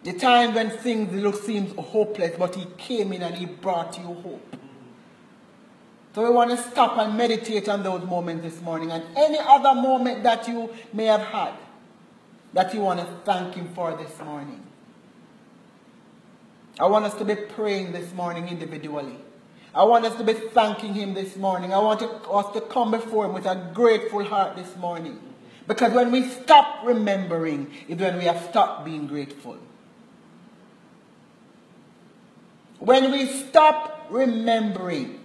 The time when things look seems hopeless, but He came in and He brought you hope. So we want to stop and meditate on those moments this morning and any other moment that you may have had that you want to thank Him for this morning. I want us to be praying this morning individually. I want us to be thanking Him this morning. I want us to come before Him with a grateful heart this morning. Because when we stop remembering is when we have stopped being grateful. When we stop remembering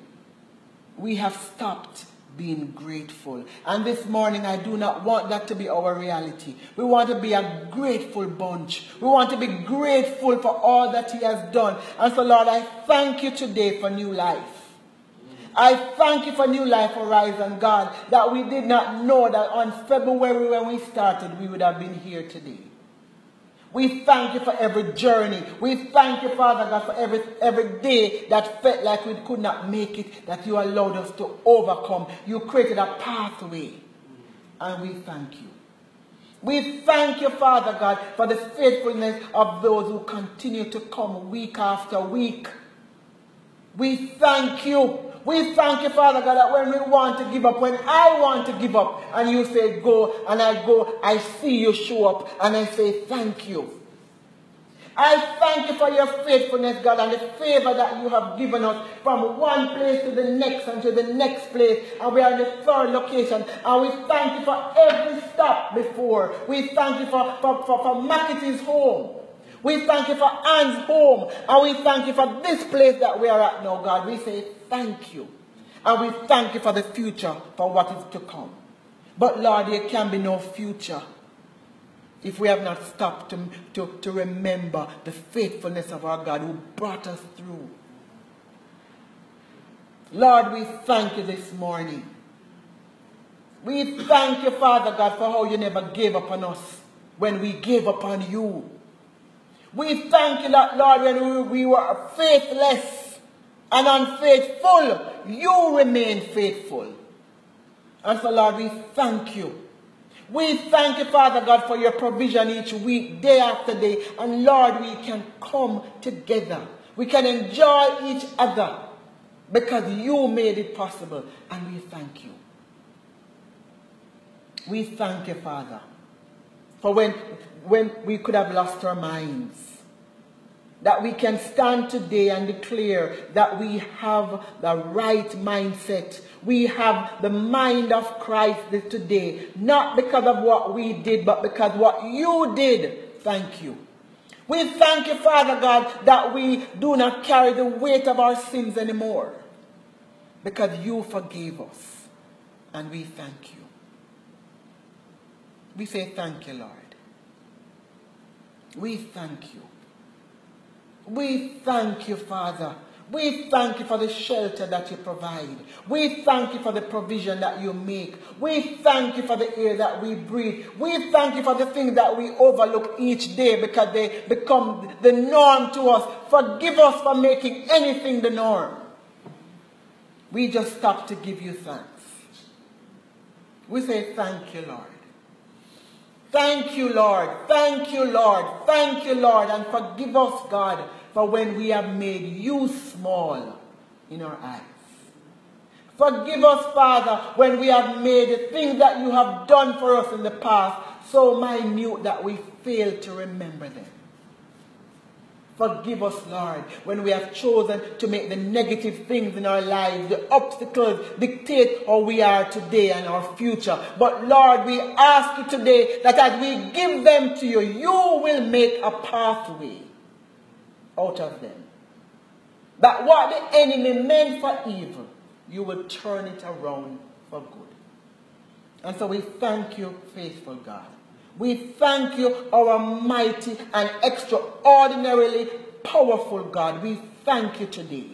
we have stopped being grateful. And this morning, I do not want that to be our reality. We want to be a grateful bunch. We want to be grateful for all that He has done. And so, Lord, I thank you today for new life. I thank you for New Life Horizon, God, that we did not know that on February when we started, we would have been here today. We thank you for every journey. We thank you, Father God, for every, every day that felt like we could not make it, that you allowed us to overcome. You created a pathway. And we thank you. We thank you, Father God, for the faithfulness of those who continue to come week after week. We thank you we thank you, Father God, that when we want to give up, when I want to give up, and you say go, and I go, I see you show up, and I say thank you. I thank you for your faithfulness, God, and the favor that you have given us from one place to the next and to the next place. And we are in the third location. And we thank you for every stop before. We thank you for, for, for, for Macketty's home. We thank you for Anne's home. And we thank you for this place that we are at now, God. We say thank you. And we thank you for the future, for what is to come. But Lord, there can be no future if we have not stopped to, to, to remember the faithfulness of our God who brought us through. Lord, we thank you this morning. We thank you, Father God, for how you never gave up on us when we gave up on you. We thank you Lord, when we were faithless, and unfaithful, you remain faithful. And so, Lord, we thank you. We thank you, Father God, for your provision each week, day after day. And Lord, we can come together. We can enjoy each other because you made it possible. And we thank you. We thank you, Father, for when, when we could have lost our minds that we can stand today and declare that we have the right mindset. We have the mind of Christ today, not because of what we did, but because what you did. Thank you. We thank you, Father God, that we do not carry the weight of our sins anymore because you forgave us. And we thank you. We say thank you, Lord. We thank you. We thank you, Father. We thank you for the shelter that you provide. We thank you for the provision that you make. We thank you for the air that we breathe. We thank you for the things that we overlook each day because they become the norm to us. Forgive us for making anything the norm. We just stop to give you thanks. We say, Thank you, Lord. Thank you, Lord. Thank you, Lord. Thank you, Lord. And forgive us, God, for when we have made you small in our eyes. Forgive us, Father, when we have made the things that you have done for us in the past so minute that we fail to remember them. Forgive us, Lord, when we have chosen to make the negative things in our lives, the obstacles dictate how we are today and our future. But Lord, we ask you today that as we give them to you, you will make a pathway out of them. That what the enemy meant for evil, you will turn it around for good. And so we thank you, faithful God. We thank you, our mighty and extraordinarily powerful God. We thank you today.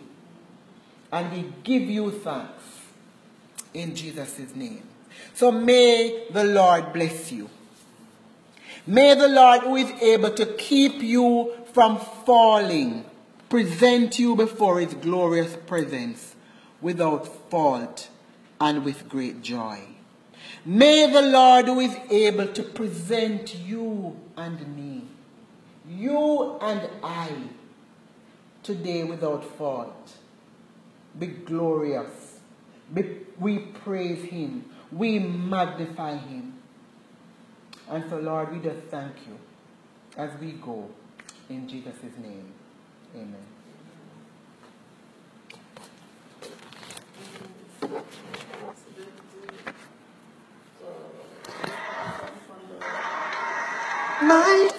And we give you thanks in Jesus' name. So may the Lord bless you. May the Lord, who is able to keep you from falling, present you before his glorious presence without fault and with great joy. May the Lord who is able to present you and me, you and I, today without fault, be glorious. We praise him. We magnify him. And so, Lord, we just thank you as we go. In Jesus' name, amen. My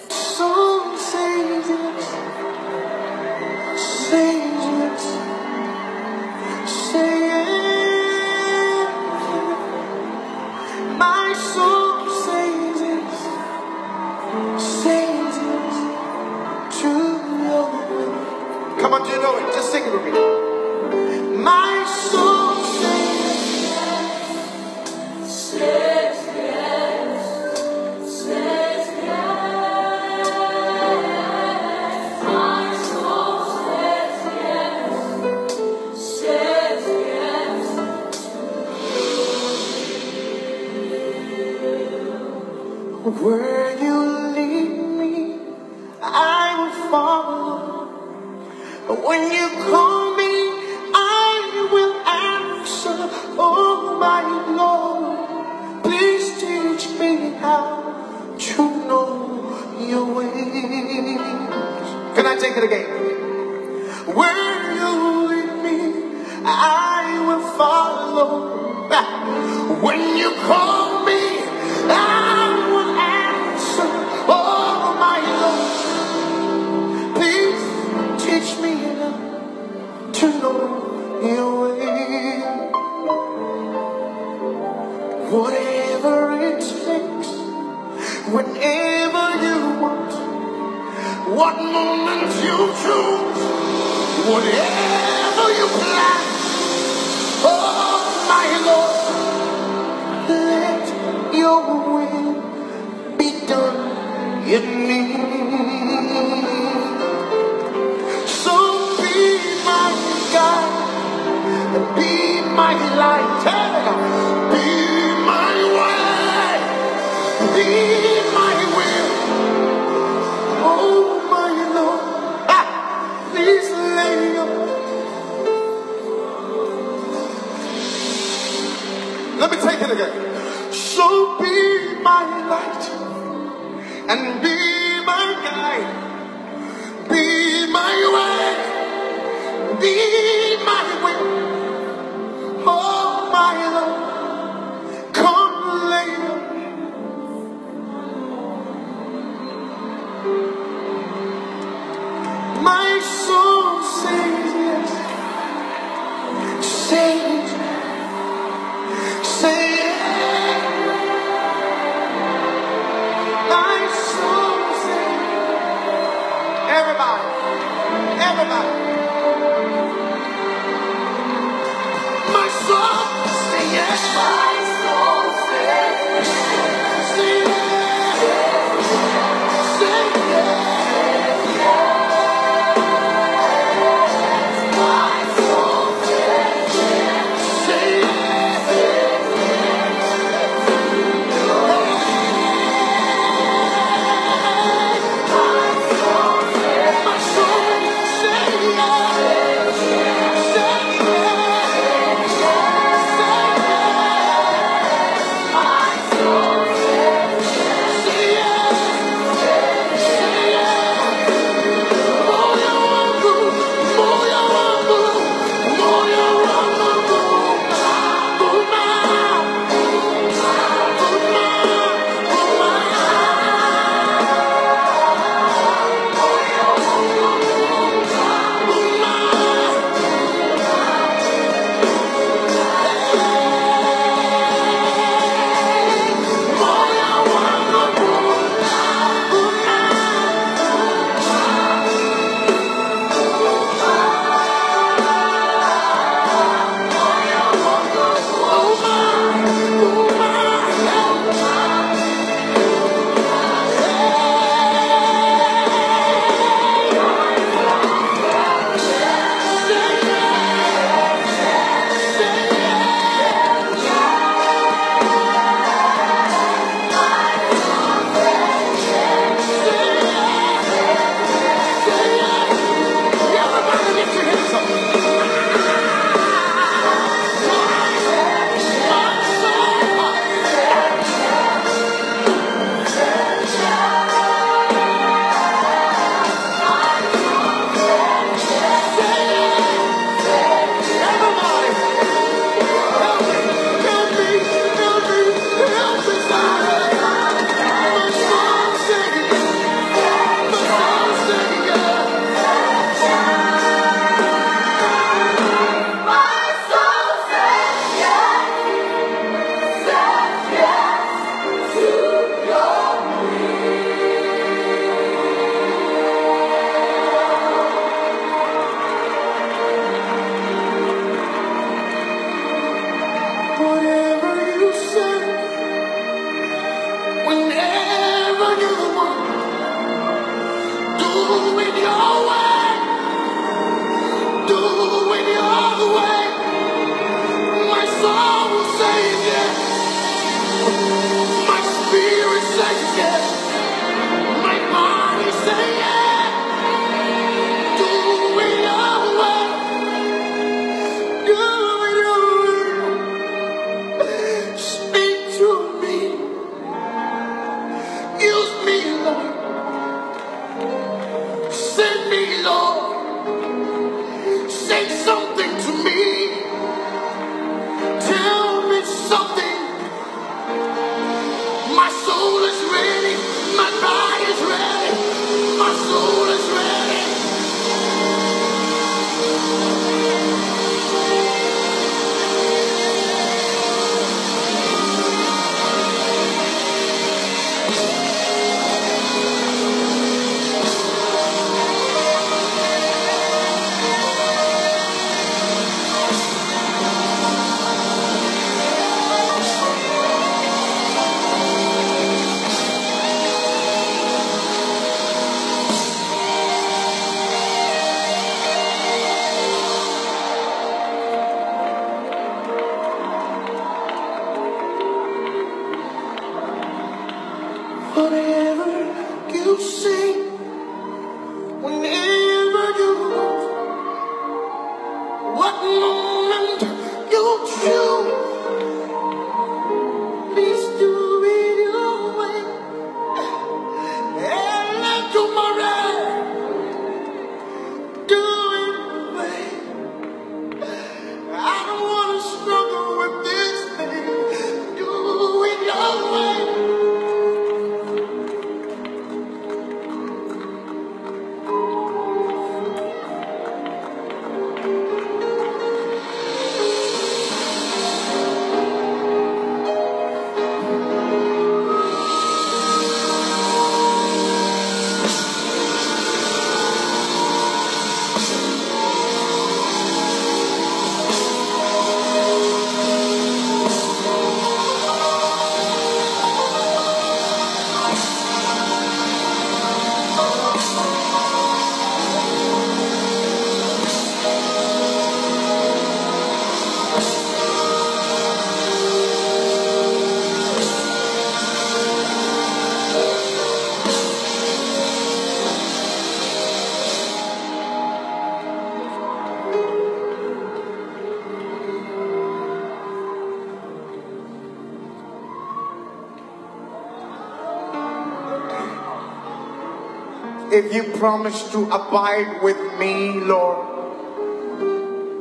promise to abide with me, Lord,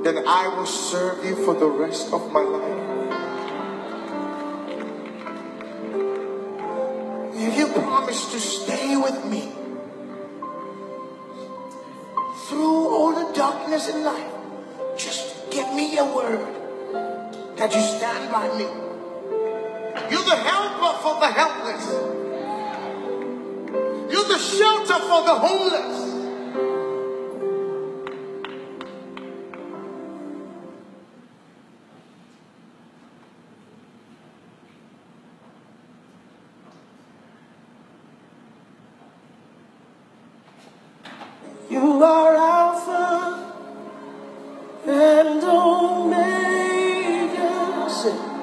then I will serve you for the rest of my life.